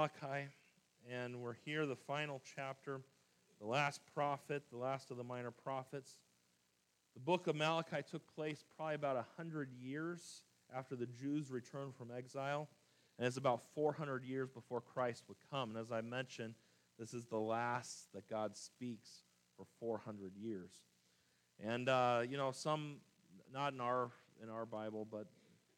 Malachi, and we're here, the final chapter, the last prophet, the last of the minor prophets. The book of Malachi took place probably about 100 years after the Jews returned from exile, and it's about 400 years before Christ would come. And as I mentioned, this is the last that God speaks for 400 years. And, uh, you know, some, not in our, in our Bible, but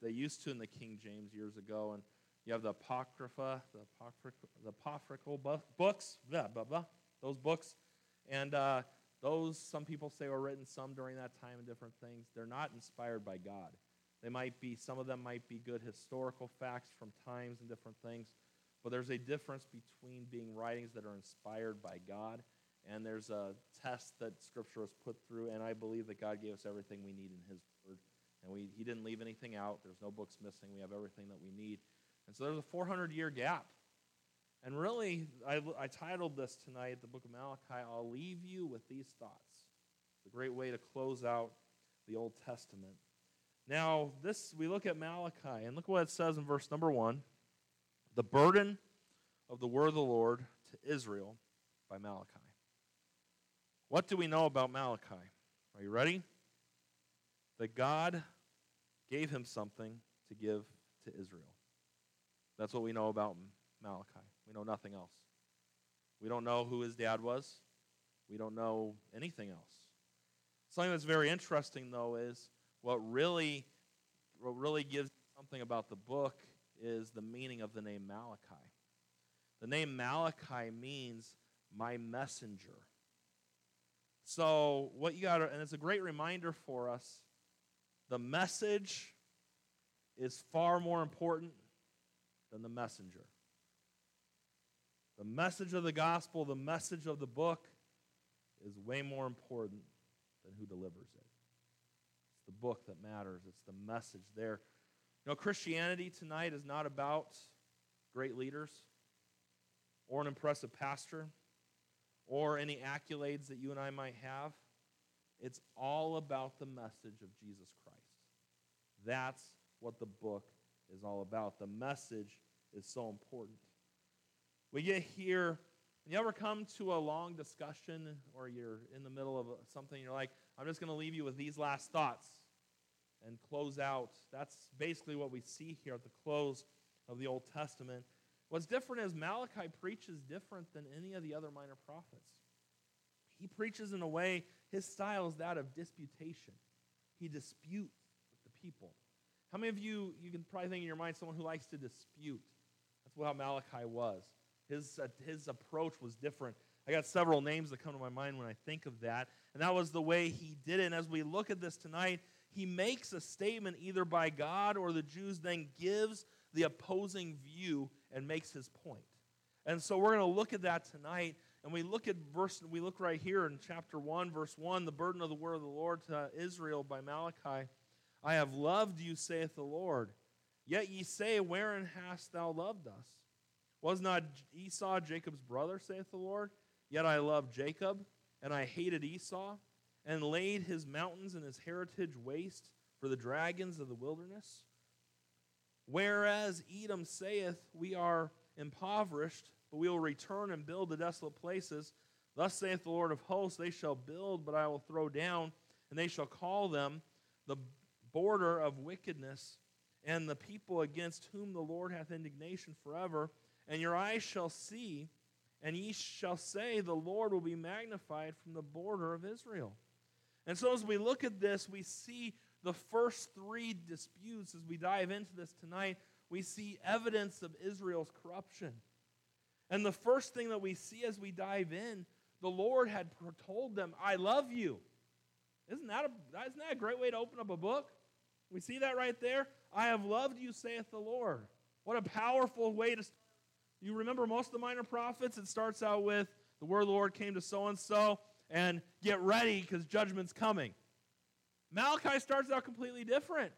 they used to in the King James years ago, and you have the Apocrypha, the, apocryphal, the apocryphal books, blah, blah, blah, those books. And uh, those, some people say, were written some during that time and different things. They're not inspired by God. They might be, some of them might be good historical facts from times and different things. But there's a difference between being writings that are inspired by God and there's a test that Scripture was put through, and I believe that God gave us everything we need in His Word. And we, He didn't leave anything out. There's no books missing. We have everything that we need. And so there's a 400 year gap. And really, I, I titled this tonight, the book of Malachi, I'll leave you with these thoughts. It's a great way to close out the Old Testament. Now, this we look at Malachi, and look what it says in verse number one the burden of the word of the Lord to Israel by Malachi. What do we know about Malachi? Are you ready? That God gave him something to give to Israel. That's what we know about Malachi. We know nothing else. We don't know who his dad was. We don't know anything else. Something that's very interesting, though, is what really, what really gives something about the book is the meaning of the name Malachi. The name Malachi means my messenger. So, what you got and it's a great reminder for us the message is far more important than the messenger. The message of the gospel, the message of the book, is way more important than who delivers it. It's the book that matters, it's the message there. You know, Christianity tonight is not about great leaders or an impressive pastor or any accolades that you and I might have. It's all about the message of Jesus Christ. That's what the book is all about. The message is so important. We get here, you ever come to a long discussion or you're in the middle of something, you're like, I'm just going to leave you with these last thoughts and close out. That's basically what we see here at the close of the Old Testament. What's different is Malachi preaches different than any of the other minor prophets. He preaches in a way, his style is that of disputation. He disputes with the people. How many of you, you can probably think in your mind someone who likes to dispute? That's what Malachi was. His, uh, his approach was different. I got several names that come to my mind when I think of that. And that was the way he did it. And as we look at this tonight, he makes a statement either by God or the Jews, then gives the opposing view and makes his point. And so we're going to look at that tonight. And we look at verse, we look right here in chapter 1, verse 1, the burden of the word of the Lord to Israel by Malachi. I have loved you, saith the Lord. Yet ye say, Wherein hast thou loved us? Was not Esau Jacob's brother, saith the Lord? Yet I loved Jacob, and I hated Esau, and laid his mountains and his heritage waste for the dragons of the wilderness. Whereas Edom saith, We are impoverished, but we will return and build the desolate places. Thus saith the Lord of hosts, They shall build, but I will throw down, and they shall call them the border of wickedness, and the people against whom the Lord hath indignation forever. And your eyes shall see, and ye shall say, The Lord will be magnified from the border of Israel. And so, as we look at this, we see the first three disputes, as we dive into this tonight, we see evidence of Israel's corruption. And the first thing that we see as we dive in, the Lord had told them, I love you. Isn't that, a, isn't that a great way to open up a book? We see that right there. I have loved you, saith the Lord. What a powerful way to. You remember most of the minor prophets? It starts out with, the word of the Lord came to so and so, and get ready because judgment's coming. Malachi starts out completely different.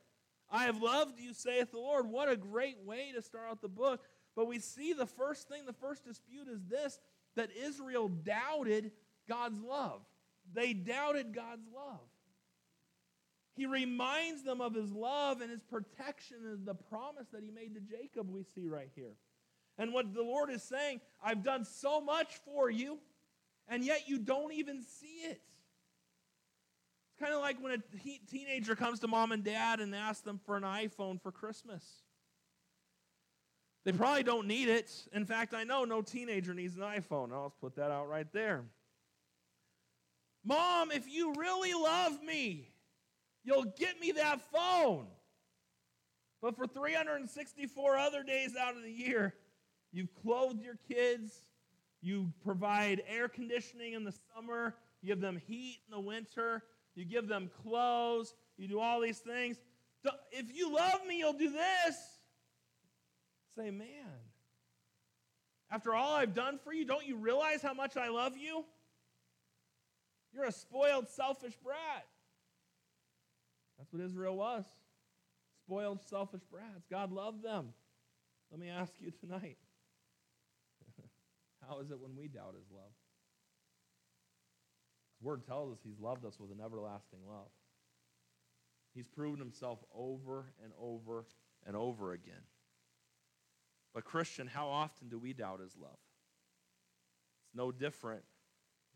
I have loved you, saith the Lord. What a great way to start out the book. But we see the first thing, the first dispute is this that Israel doubted God's love. They doubted God's love. He reminds them of his love and his protection and the promise that he made to Jacob, we see right here. And what the Lord is saying, I've done so much for you, and yet you don't even see it. It's kind of like when a teenager comes to mom and dad and asks them for an iPhone for Christmas. They probably don't need it. In fact, I know no teenager needs an iPhone. I'll just put that out right there. Mom, if you really love me, you'll get me that phone. But for 364 other days out of the year, you've clothed your kids, you provide air conditioning in the summer, you give them heat in the winter, you give them clothes, you do all these things. If you love me, you'll do this. Say, man, after all I've done for you, don't you realize how much I love you? You're a spoiled, selfish brat. That's what Israel was. Spoiled, selfish brats. God loved them. Let me ask you tonight how is it when we doubt his love? His word tells us he's loved us with an everlasting love. He's proven himself over and over and over again. But, Christian, how often do we doubt his love? It's no different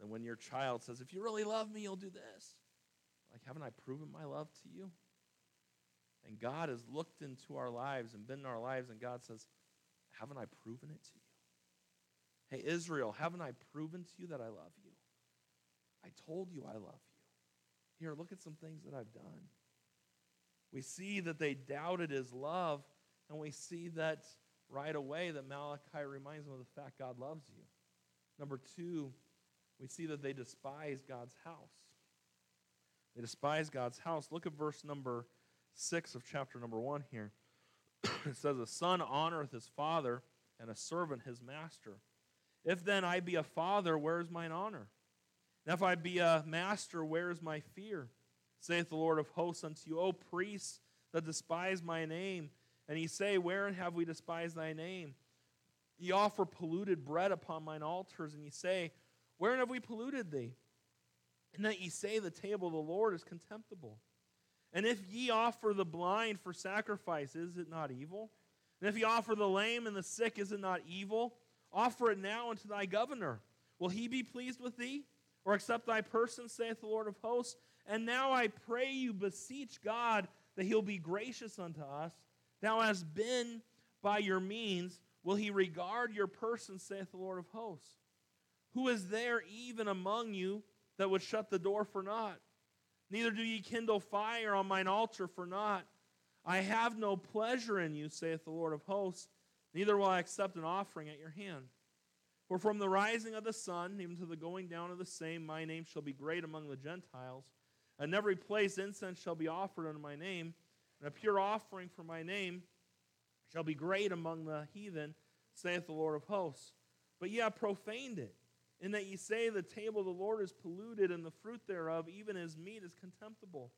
than when your child says, If you really love me, you'll do this. Like, haven't I proven my love to you? And God has looked into our lives and been in our lives, and God says, Haven't I proven it to you? Hey, Israel, haven't I proven to you that I love you? I told you I love you. Here, look at some things that I've done. We see that they doubted his love, and we see that right away that Malachi reminds them of the fact God loves you. Number two, we see that they despise God's house. They despise God's house. Look at verse number 6 of chapter number 1 here. it says, A son honoreth his father, and a servant his master. If then I be a father, where is mine honor? And if I be a master, where is my fear? Saith the Lord of hosts unto you, O priests that despise my name. And ye say, Wherein have we despised thy name? Ye offer polluted bread upon mine altars, and ye say, Wherein have we polluted thee? And that ye say, The table of the Lord is contemptible. And if ye offer the blind for sacrifice, is it not evil? And if ye offer the lame and the sick, is it not evil? Offer it now unto thy governor. Will he be pleased with thee? Or accept thy person, saith the Lord of hosts? And now I pray you, beseech God that he'll be gracious unto us. Thou hast been by your means. Will he regard your person, saith the Lord of hosts? Who is there even among you that would shut the door for naught? Neither do ye kindle fire on mine altar for naught. I have no pleasure in you, saith the Lord of hosts, neither will I accept an offering at your hand. For from the rising of the sun, even to the going down of the same, my name shall be great among the Gentiles. And every place incense shall be offered unto my name, and a pure offering for my name shall be great among the heathen, saith the Lord of hosts. But ye have profaned it in that ye say the table of the Lord is polluted, and the fruit thereof, even his meat, is contemptible.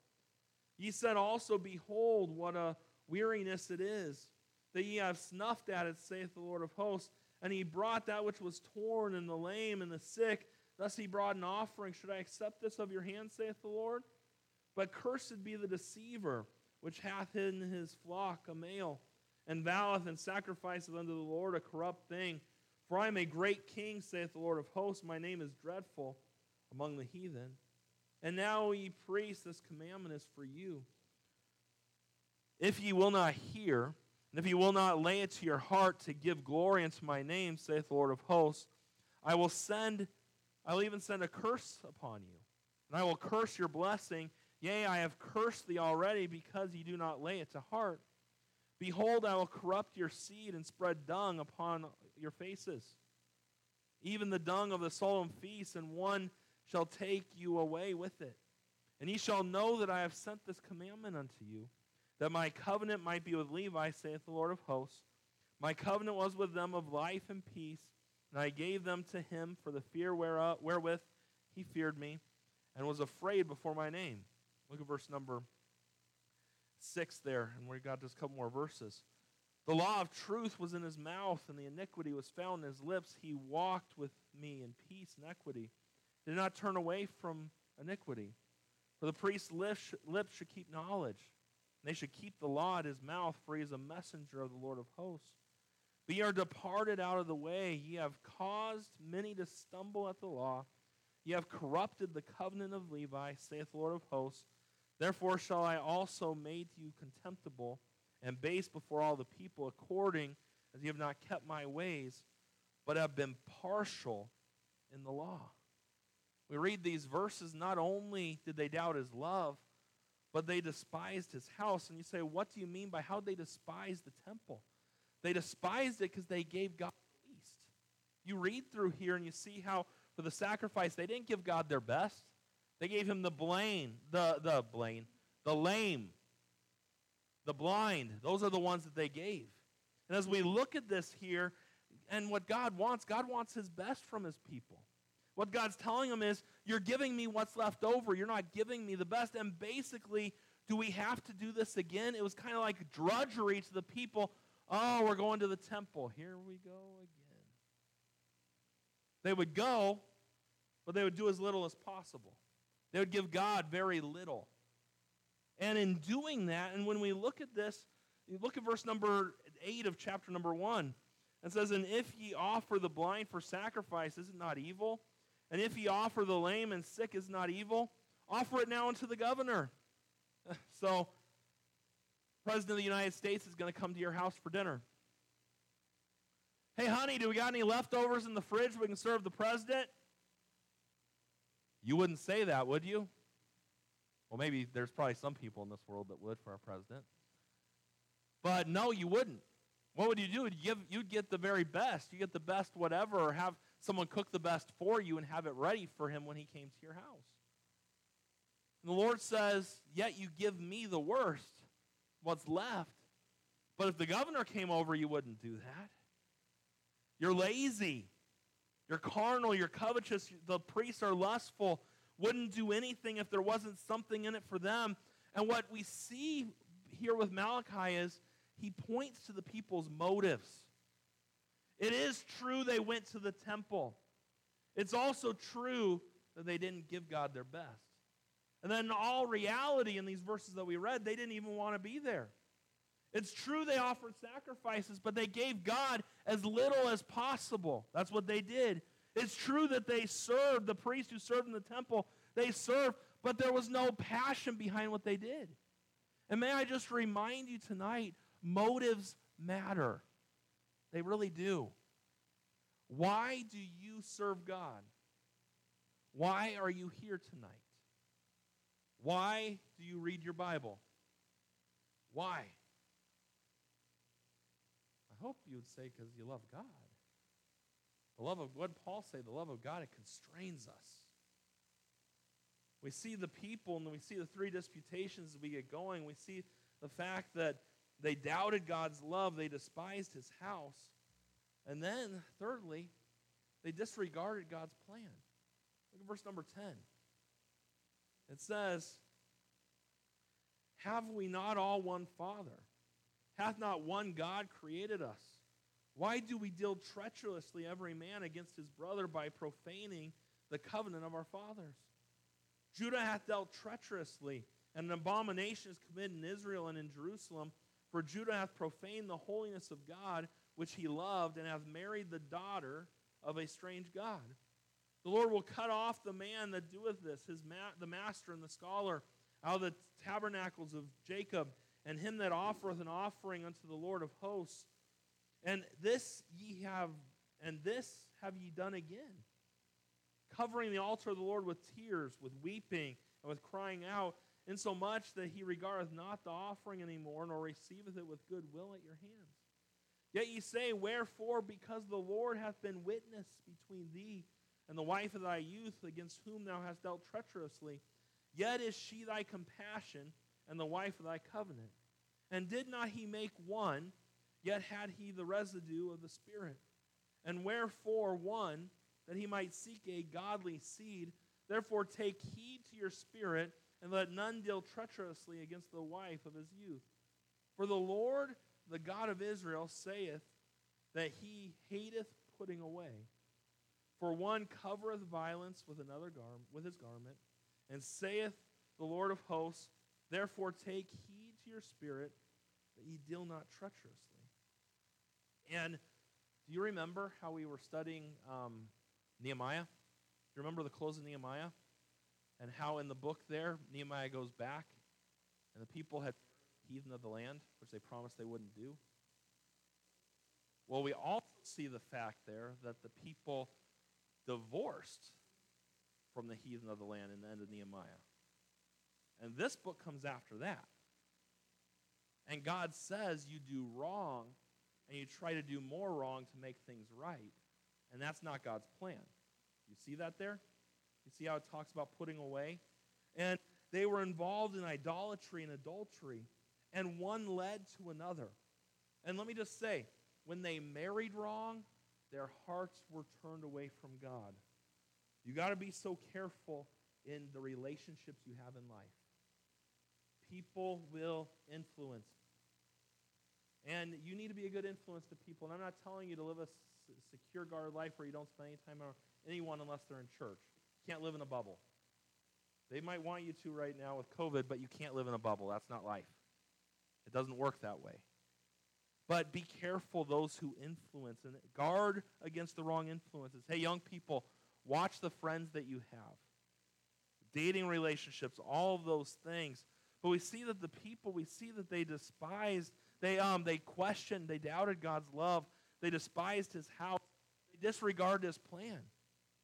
Ye said also, Behold, what a weariness it is, that ye have snuffed at it, saith the Lord of hosts. And he brought that which was torn, and the lame, and the sick. Thus he brought an offering. Should I accept this of your hand, saith the Lord? But cursed be the deceiver, which hath in his flock a male, and voweth and sacrificeth unto the Lord a corrupt thing for I am a great king, saith the Lord of hosts. My name is dreadful among the heathen. And now, ye priests, this commandment is for you. If ye will not hear, and if ye will not lay it to your heart to give glory unto my name, saith the Lord of hosts, I will send, I will even send a curse upon you. And I will curse your blessing. Yea, I have cursed thee already because ye do not lay it to heart. Behold, I will corrupt your seed and spread dung upon your faces, even the dung of the solemn feast, and one shall take you away with it. And ye shall know that I have sent this commandment unto you, that my covenant might be with Levi, saith the Lord of hosts. My covenant was with them of life and peace, and I gave them to him for the fear uh, wherewith he feared me, and was afraid before my name. Look at verse number six there, and we got just a couple more verses. The law of truth was in his mouth, and the iniquity was found in his lips. He walked with me in peace and equity. Did not turn away from iniquity. For the priest's lips, should keep knowledge. And they should keep the law at his mouth, for he is a messenger of the Lord of hosts. But ye are departed out of the way. Ye have caused many to stumble at the law. Ye have corrupted the covenant of Levi, saith the Lord of hosts. Therefore shall I also make you contemptible and base before all the people, according as you have not kept my ways, but have been partial in the law. We read these verses, not only did they doubt his love, but they despised his house. And you say, what do you mean by how they despised the temple? They despised it because they gave God the least. You read through here and you see how for the sacrifice they didn't give God their best. They gave him the blame, the the blain, the lame, the blind. Those are the ones that they gave. And as we look at this here and what God wants, God wants his best from his people. What God's telling them is, you're giving me what's left over. You're not giving me the best. And basically, do we have to do this again? It was kind of like drudgery to the people Oh, we're going to the temple. Here we go again. They would go, but they would do as little as possible. They would give God very little. And in doing that, and when we look at this, you look at verse number 8 of chapter number 1. It says, And if ye offer the blind for sacrifice, is it not evil? And if ye offer the lame and sick, is not evil? Offer it now unto the governor. so President of the United States is going to come to your house for dinner. Hey, honey, do we got any leftovers in the fridge we can serve the president? You wouldn't say that, would you? Well, maybe there's probably some people in this world that would for our president. But no, you wouldn't. What would you do? You'd, give, you'd get the very best. You get the best whatever, or have someone cook the best for you and have it ready for him when he came to your house. And the Lord says, Yet you give me the worst what's left. But if the governor came over, you wouldn't do that. You're lazy. You're carnal. You're covetous. The priests are lustful. Wouldn't do anything if there wasn't something in it for them. And what we see here with Malachi is he points to the people's motives. It is true they went to the temple. It's also true that they didn't give God their best. And then, in all reality, in these verses that we read, they didn't even want to be there. It's true they offered sacrifices, but they gave God as little as possible. That's what they did. It's true that they served, the priests who served in the temple, they served, but there was no passion behind what they did. And may I just remind you tonight motives matter. They really do. Why do you serve God? Why are you here tonight? Why do you read your Bible? Why? I hope you would say because you love God. The love of what Paul say, the love of God, it constrains us. We see the people and we see the three disputations we get going. We see the fact that they doubted God's love, they despised his house. And then, thirdly, they disregarded God's plan. Look at verse number 10. It says, Have we not all one Father? Hath not one God created us? Why do we deal treacherously every man against his brother by profaning the covenant of our fathers? Judah hath dealt treacherously, and an abomination is committed in Israel and in Jerusalem. For Judah hath profaned the holiness of God, which he loved, and hath married the daughter of a strange God. The Lord will cut off the man that doeth this, his ma- the master and the scholar, out of the tabernacles of Jacob, and him that offereth an offering unto the Lord of hosts. And this ye have, and this have ye done again, covering the altar of the Lord with tears, with weeping, and with crying out, insomuch that he regardeth not the offering any more, nor receiveth it with good will at your hands. Yet ye say, Wherefore? Because the Lord hath been witness between thee and the wife of thy youth, against whom thou hast dealt treacherously. Yet is she thy compassion, and the wife of thy covenant. And did not he make one, yet had he the residue of the Spirit. And wherefore one, that he might seek a godly seed. Therefore take heed to your spirit, and let none deal treacherously against the wife of his youth. For the Lord, the God of Israel, saith that he hateth putting away. For one covereth violence with another garment, with his garment, and saith the Lord of hosts, Therefore take heed to your spirit that ye deal not treacherously. And Do you remember how we were studying um, Nehemiah? Do you remember the close of Nehemiah? And how in the book there, Nehemiah goes back, and the people had heathen of the land, which they promised they wouldn't do. Well, we also see the fact there that the people divorced from the heathen of the land in the end of Nehemiah. And this book comes after that. And God says you do wrong and you try to do more wrong to make things right. And that's not God's plan. You see that there? You see how it talks about putting away? And they were involved in idolatry and adultery, and one led to another. And let me just say, when they married wrong, their hearts were turned away from God. You got to be so careful in the relationships you have in life. People will influence. And you need to be a good influence to people. And I'm not telling you to live a secure guard life where you don't spend any time around anyone unless they're in church. You can't live in a bubble. They might want you to right now with COVID, but you can't live in a bubble. That's not life. It doesn't work that way. But be careful those who influence and guard against the wrong influences. Hey, young people, watch the friends that you have. Dating relationships, all of those things. But we see that the people, we see that they despised, they um they questioned, they doubted God's love, they despised his house, they disregarded his plan.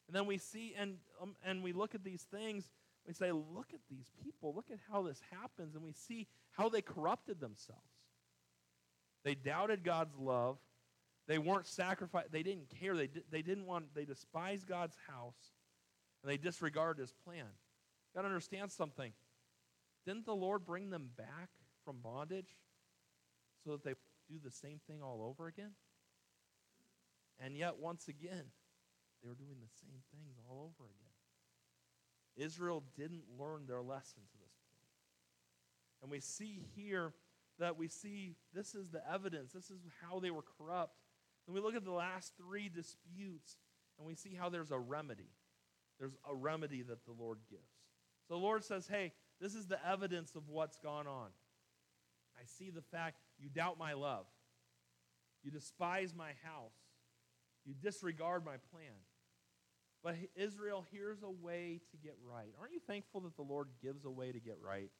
And then we see and um, and we look at these things, we say, look at these people, look at how this happens, and we see how they corrupted themselves. They doubted God's love. They weren't sacrificed. They didn't care. They, di- they didn't want, they despised God's house. And they disregarded his plan. You got to understand something. Didn't the Lord bring them back from bondage so that they do the same thing all over again? And yet, once again, they were doing the same things all over again. Israel didn't learn their lesson to this point. And we see here that we see this is the evidence. This is how they were corrupt. And we look at the last three disputes and we see how there's a remedy. There's a remedy that the Lord gives. So the Lord says, hey, this is the evidence of what's gone on. I see the fact you doubt my love, you despise my house, you disregard my plan. But Israel, here's a way to get right. Aren't you thankful that the Lord gives a way to get right?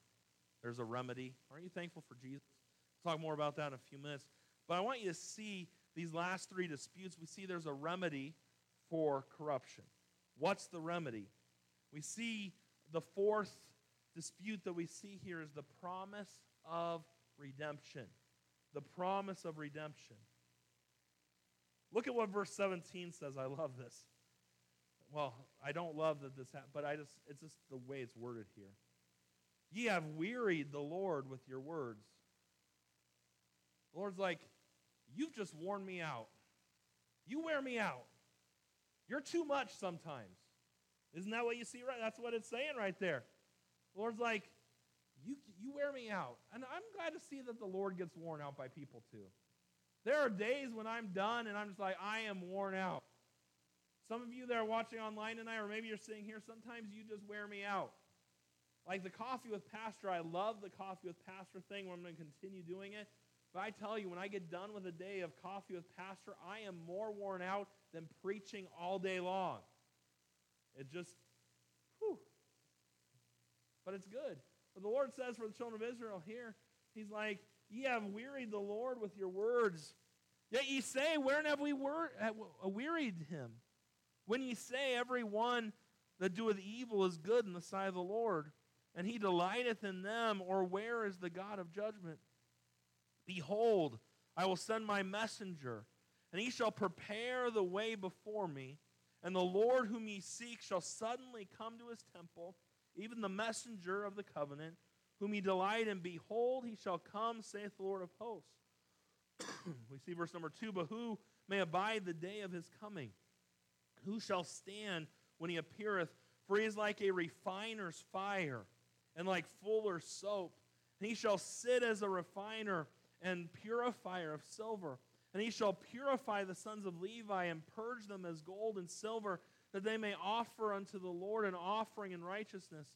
There's a remedy. Aren't you thankful for Jesus? We'll talk more about that in a few minutes. But I want you to see these last three disputes. We see there's a remedy for corruption. What's the remedy? We see the fourth dispute that we see here is the promise of redemption. The promise of redemption. Look at what verse 17 says. I love this. Well, I don't love that this happened, but I just it's just the way it's worded here. Ye have wearied the Lord with your words. The Lord's like, You've just worn me out. You wear me out. You're too much sometimes. Isn't that what you see right? That's what it's saying right there. The Lord's like, you, you wear me out. And I'm glad to see that the Lord gets worn out by people too. There are days when I'm done and I'm just like, I am worn out. Some of you that are watching online tonight, or maybe you're sitting here, sometimes you just wear me out. Like the coffee with pastor, I love the coffee with pastor thing. Where I'm going to continue doing it. But I tell you, when I get done with a day of coffee with pastor, I am more worn out than preaching all day long. It just, whew. But it's good. But the Lord says for the children of Israel here, He's like, Ye have wearied the Lord with your words. Yet ye say, Wherein have we wor- uh, wearied him? When ye say, Every one that doeth evil is good in the sight of the Lord, and he delighteth in them, or where is the God of judgment? Behold, I will send my messenger, and he shall prepare the way before me. And the Lord whom ye seek shall suddenly come to his temple, even the messenger of the covenant, whom ye delight in. Behold, he shall come, saith the Lord of hosts. we see verse number two, but who may abide the day of his coming? Who shall stand when he appeareth? For he is like a refiner's fire and like fuller's soap. And he shall sit as a refiner and purifier of silver. And he shall purify the sons of Levi and purge them as gold and silver, that they may offer unto the Lord an offering in righteousness.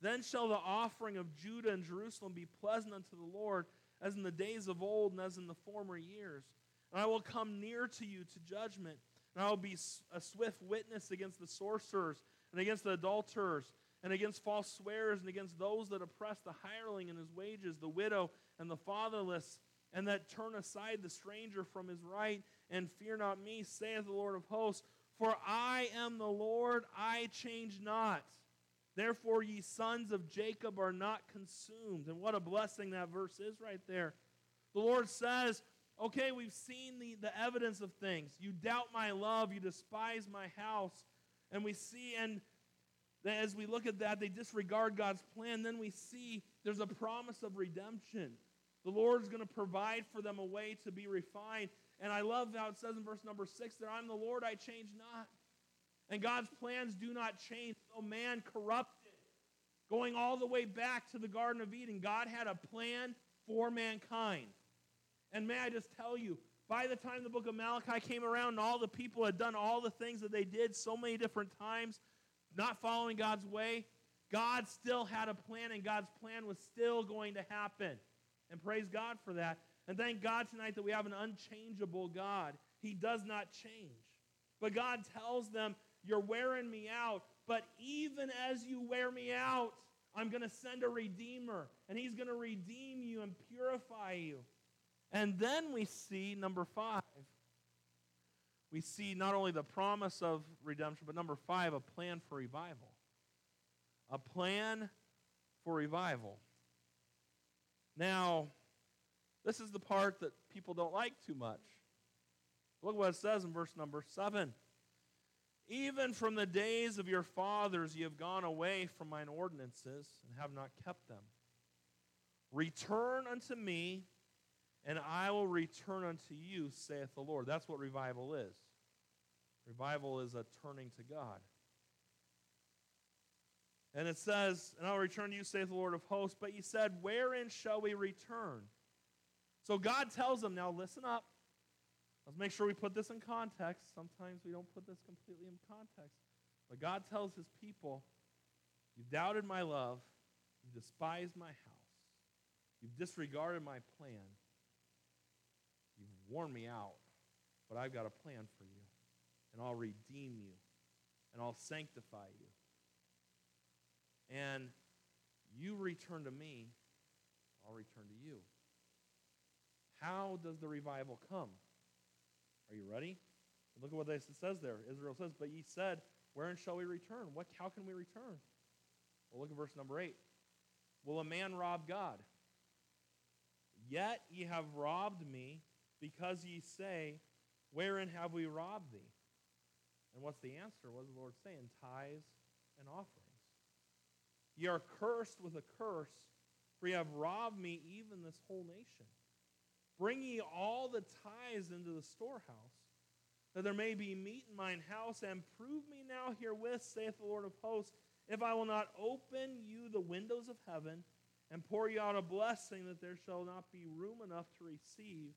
Then shall the offering of Judah and Jerusalem be pleasant unto the Lord, as in the days of old and as in the former years. and I will come near to you to judgment. And I will be a swift witness against the sorcerers, and against the adulterers, and against false swearers, and against those that oppress the hireling and his wages, the widow and the fatherless, and that turn aside the stranger from his right, and fear not me, saith the Lord of hosts. For I am the Lord, I change not. Therefore, ye sons of Jacob are not consumed. And what a blessing that verse is right there. The Lord says, Okay, we've seen the, the evidence of things. You doubt my love, you despise my house. And we see, and as we look at that, they disregard God's plan. Then we see there's a promise of redemption. The Lord's going to provide for them a way to be refined. And I love how it says in verse number six that I'm the Lord, I change not. And God's plans do not change. So man corrupted, going all the way back to the Garden of Eden, God had a plan for mankind. And may I just tell you, by the time the book of Malachi came around and all the people had done all the things that they did so many different times, not following God's way, God still had a plan and God's plan was still going to happen. And praise God for that. And thank God tonight that we have an unchangeable God. He does not change. But God tells them, You're wearing me out, but even as you wear me out, I'm going to send a redeemer, and he's going to redeem you and purify you. And then we see, number five, we see not only the promise of redemption, but number five, a plan for revival. A plan for revival. Now, this is the part that people don't like too much. Look what it says in verse number seven. Even from the days of your fathers, you have gone away from mine ordinances and have not kept them. Return unto me and I will return unto you, saith the Lord. That's what revival is. Revival is a turning to God. And it says, And I'll return to you, saith the Lord of hosts. But he said, Wherein shall we return? So God tells them, Now listen up. Let's make sure we put this in context. Sometimes we don't put this completely in context. But God tells his people, You've doubted my love, you've despised my house, you've disregarded my plan You've worn me out, but I've got a plan for you, and I'll redeem you, and I'll sanctify you. And you return to me, I'll return to you. How does the revival come? Are you ready? Look at what it says there. Israel says, But ye said, Wherein shall we return? What, how can we return? Well, look at verse number 8. Will a man rob God? Yet ye have robbed me because ye say, Wherein have we robbed thee? And what's the answer? What is the Lord saying? Tithes and offerings. Ye are cursed with a curse, for ye have robbed me, even this whole nation. Bring ye all the tithes into the storehouse, that there may be meat in mine house, and prove me now herewith, saith the Lord of hosts, if I will not open you the windows of heaven and pour you out a blessing that there shall not be room enough to receive.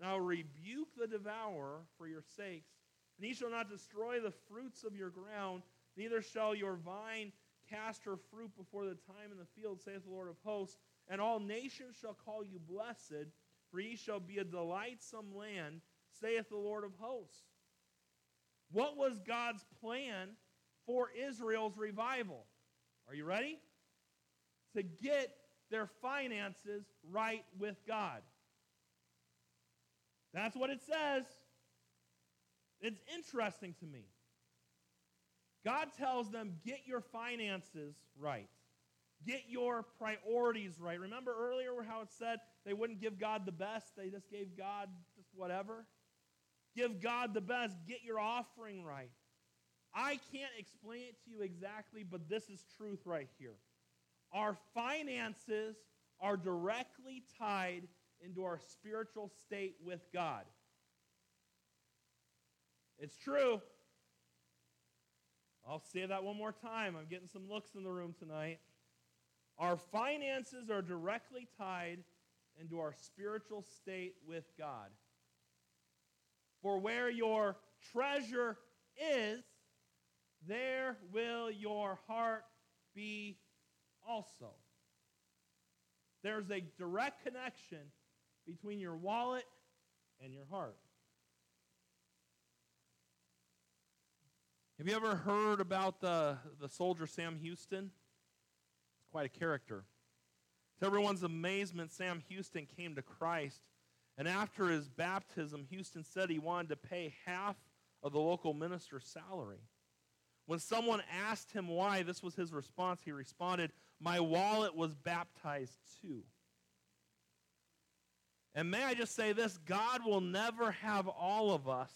Now rebuke the devourer for your sakes, and he shall not destroy the fruits of your ground, neither shall your vine cast her fruit before the time in the field, saith the Lord of hosts. And all nations shall call you blessed, for ye shall be a delightsome land, saith the Lord of hosts. What was God's plan for Israel's revival? Are you ready? To get their finances right with God. That's what it says. It's interesting to me. God tells them, get your finances right. Get your priorities right. Remember earlier how it said they wouldn't give God the best, they just gave God just whatever? Give God the best. Get your offering right. I can't explain it to you exactly, but this is truth right here. Our finances are directly tied into our spiritual state with God. It's true. I'll say that one more time. I'm getting some looks in the room tonight. Our finances are directly tied into our spiritual state with God. For where your treasure is, there will your heart be also. There's a direct connection between your wallet and your heart. Have you ever heard about the, the soldier Sam Houston? Quite a character. To everyone's amazement, Sam Houston came to Christ. And after his baptism, Houston said he wanted to pay half of the local minister's salary. When someone asked him why, this was his response. He responded, My wallet was baptized too. And may I just say this God will never have all of us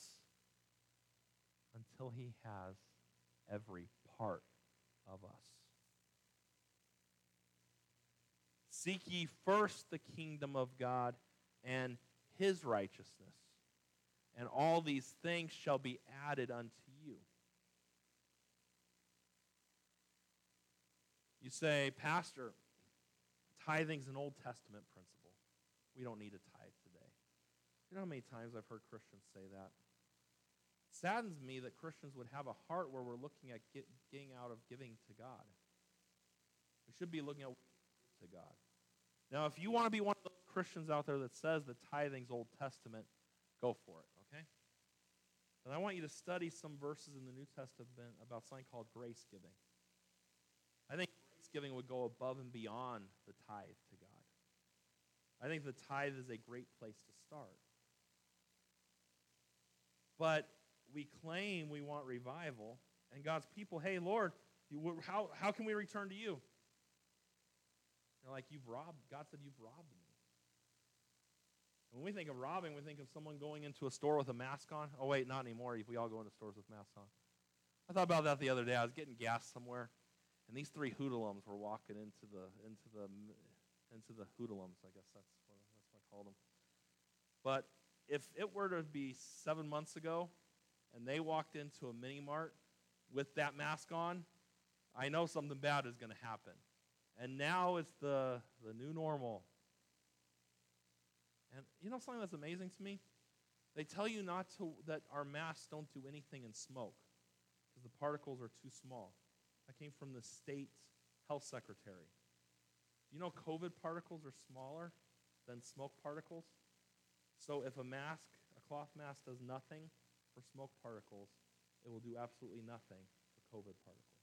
until he has every part of us. Seek ye first the kingdom of God and his righteousness, and all these things shall be added unto you. You say, Pastor, tithing's an Old Testament principle. We don't need a tithe today. You know how many times I've heard Christians say that? It saddens me that Christians would have a heart where we're looking at get, getting out of giving to God. We should be looking at to God. Now, if you want to be one of those Christians out there that says the tithing's Old Testament, go for it, okay? And I want you to study some verses in the New Testament about something called grace giving. I think grace giving would go above and beyond the tithe to God. I think the tithe is a great place to start. But we claim we want revival, and God's people, hey, Lord, how, how can we return to you? They're like, you've robbed. God said, you've robbed me. And when we think of robbing, we think of someone going into a store with a mask on. Oh, wait, not anymore. We all go into stores with masks on. I thought about that the other day. I was getting gas somewhere, and these three hoodlums were walking into the into the into the hoodlums, I guess that's what, that's what I called them. But if it were to be seven months ago and they walked into a mini mart with that mask on, I know something bad is going to happen. And now it's the, the new normal. And you know something that's amazing to me? They tell you not to that our masks don't do anything in smoke because the particles are too small. That came from the state health secretary. You know, COVID particles are smaller than smoke particles. So if a mask, a cloth mask, does nothing for smoke particles, it will do absolutely nothing for COVID particles.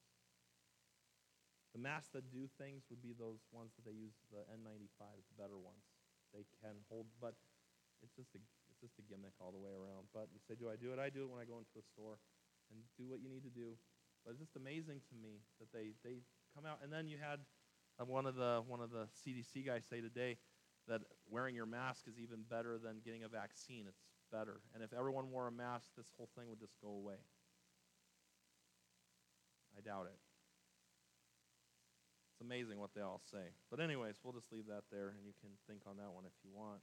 The masks that do things would be those ones that they use, the N95, the better ones. They can hold, but it's just a it's just a gimmick all the way around. But you say, do I do it? I do it when I go into a store, and do what you need to do. But it's just amazing to me that they they come out, and then you had um, one of the one of the CDC guys say today that wearing your mask is even better than getting a vaccine. It's better. And if everyone wore a mask, this whole thing would just go away. I doubt it. It's amazing what they all say. But anyways, we'll just leave that there, and you can think on that one if you want,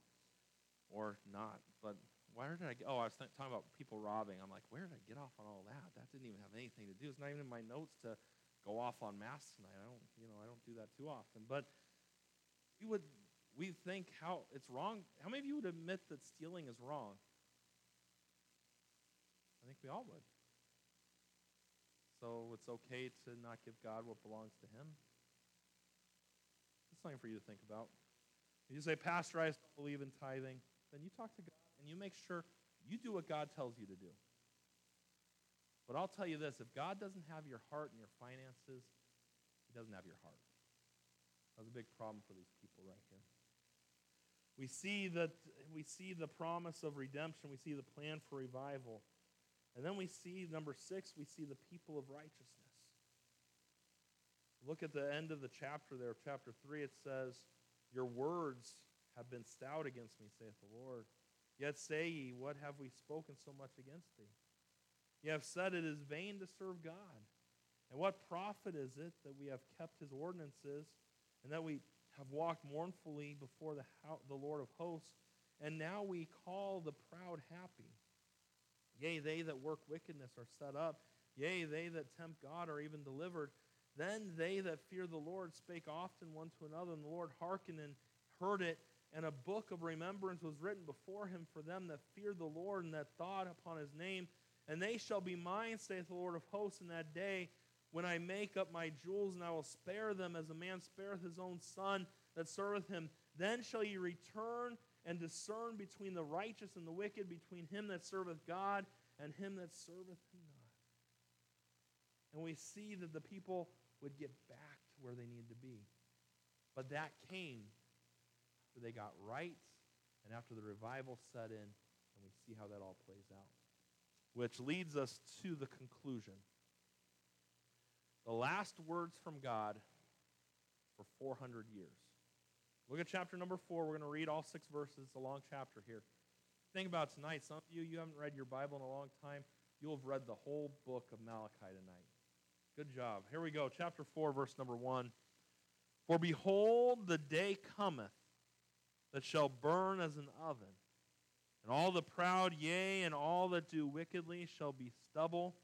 or not. But where did I get? Oh, I was th- talking about people robbing. I'm like, where did I get off on all that? That didn't even have anything to do. It's not even in my notes to go off on mass tonight. I don't, you know, I don't do that too often. But we would, we think how it's wrong. How many of you would admit that stealing is wrong? I think we all would. So it's okay to not give God what belongs to Him. That's something for you to think about. If you say, Pastor, I don't believe in tithing, then you talk to God and you make sure you do what God tells you to do. But I'll tell you this if God doesn't have your heart and your finances, He doesn't have your heart. That's a big problem for these people right here. We see that we see the promise of redemption, we see the plan for revival. And then we see number 6, we see the people of righteousness. Look at the end of the chapter there, chapter 3 it says, "Your words have been stout against me," saith the Lord. Yet say ye, what have we spoken so much against thee? You have said it is vain to serve God. And what profit is it that we have kept his ordinances and that we have walked mournfully before the, the Lord of hosts? And now we call the proud happy. Yea, they that work wickedness are set up. Yea, they that tempt God are even delivered. Then they that fear the Lord spake often one to another, and the Lord hearkened and heard it. And a book of remembrance was written before him for them that feared the Lord and that thought upon his name. And they shall be mine, saith the Lord of hosts, in that day when I make up my jewels, and I will spare them as a man spareth his own son that serveth him. Then shall ye return and discern between the righteous and the wicked, between him that serveth God and him that serveth him not. And we see that the people would get back to where they needed to be. But that came after they got right and after the revival set in, and we see how that all plays out. Which leads us to the conclusion. The last words from God for 400 years. Look at chapter number four. We're going to read all six verses. It's a long chapter here. Think about tonight. Some of you, you haven't read your Bible in a long time. You'll have read the whole book of Malachi tonight. Good job. Here we go. Chapter 4, verse number 1. For behold, the day cometh that shall burn as an oven, and all the proud, yea, and all that do wickedly shall be stubble.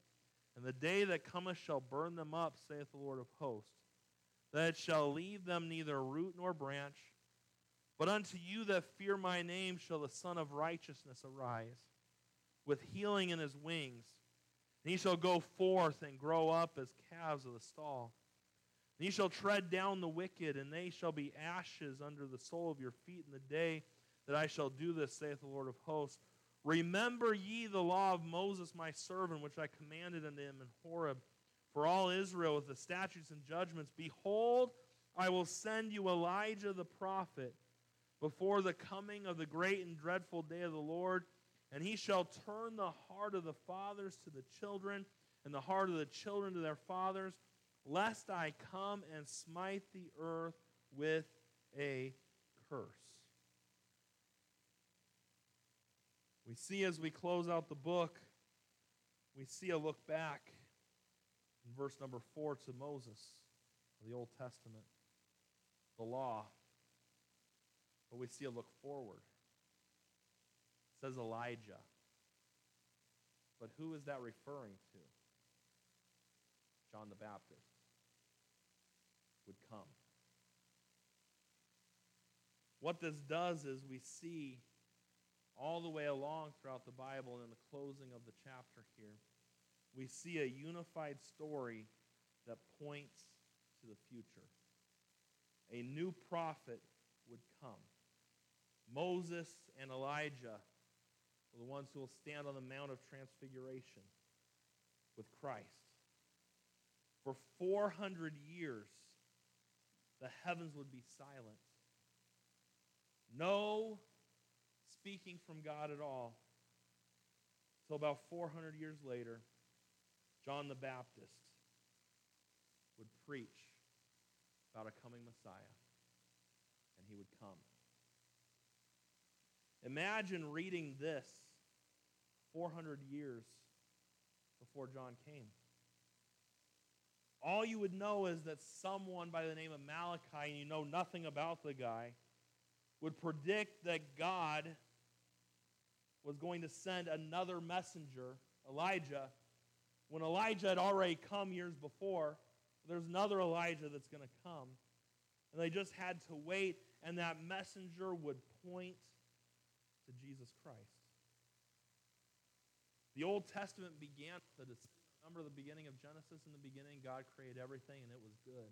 And the day that cometh shall burn them up, saith the Lord of hosts, that it shall leave them neither root nor branch. But unto you that fear my name shall the Sun of Righteousness arise, with healing in his wings. And he shall go forth and grow up as calves of the stall. And ye shall tread down the wicked, and they shall be ashes under the sole of your feet in the day that I shall do this, saith the Lord of hosts. Remember ye the law of Moses my servant, which I commanded unto him in Horeb, for all Israel with the statutes and judgments. Behold, I will send you Elijah the prophet before the coming of the great and dreadful day of the Lord, and he shall turn the heart of the fathers to the children, and the heart of the children to their fathers lest I come and smite the earth with a curse. We see as we close out the book, we see a look back in verse number 4 to Moses, the Old Testament, the law. But we see a look forward. Says Elijah. But who is that referring to? John the Baptist would come. What this does is we see all the way along throughout the Bible and in the closing of the chapter here, we see a unified story that points to the future. A new prophet would come. Moses and Elijah the ones who will stand on the Mount of Transfiguration with Christ. For 400 years, the heavens would be silent. No speaking from God at all. Till about 400 years later, John the Baptist would preach about a coming Messiah, and he would come. Imagine reading this 400 years before John came all you would know is that someone by the name of Malachi, and you know nothing about the guy, would predict that God was going to send another messenger, Elijah, when Elijah had already come years before. There's another Elijah that's going to come. And they just had to wait, and that messenger would point to Jesus Christ. The Old Testament began with a Remember the beginning of Genesis? In the beginning, God created everything and it was good.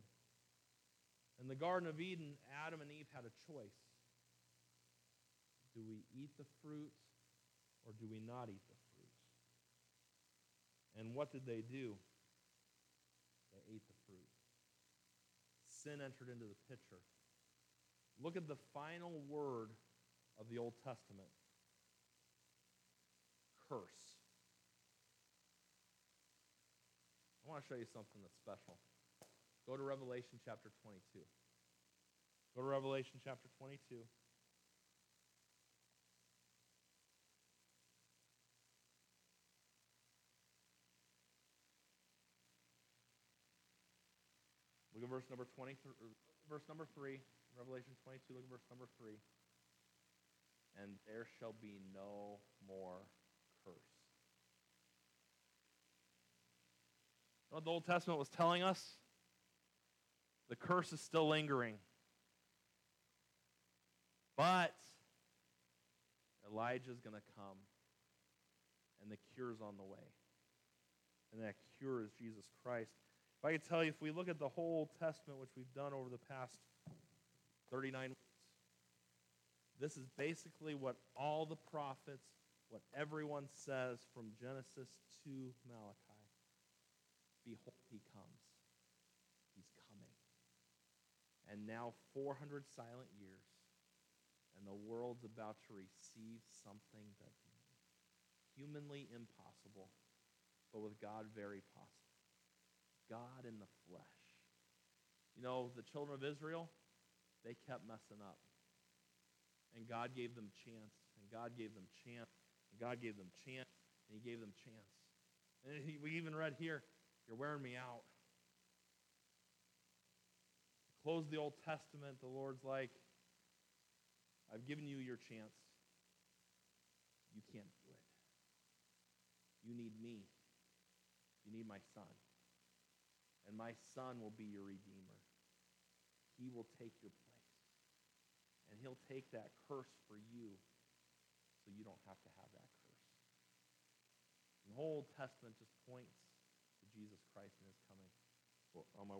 In the Garden of Eden, Adam and Eve had a choice. Do we eat the fruit or do we not eat the fruit? And what did they do? They ate the fruit. Sin entered into the picture. Look at the final word of the Old Testament curse. I want to show you something that's special. Go to Revelation chapter 22. Go to Revelation chapter 22. Look at verse number 20, er, verse number 3, Revelation 22, look at verse number 3. And there shall be no more curse. What the Old Testament was telling us? The curse is still lingering. But Elijah is going to come, and the cure is on the way. And that cure is Jesus Christ. If I could tell you, if we look at the whole Testament, which we've done over the past 39 weeks, this is basically what all the prophets, what everyone says from Genesis to Malachi. Behold, he comes. He's coming. And now 400 silent years, and the world's about to receive something that humanly impossible, but with God very possible. God in the flesh. You know, the children of Israel, they kept messing up. And God gave them chance, and God gave them chance, and God gave them chance, and He gave them chance. And we even read here, You're wearing me out. Close the Old Testament, the Lord's like, I've given you your chance. You can't do it. You need me. You need my son. And my son will be your redeemer. He will take your place. And he'll take that curse for you so you don't have to have that curse. And the whole Old Testament just points Jesus Christ and his coming. Well, on my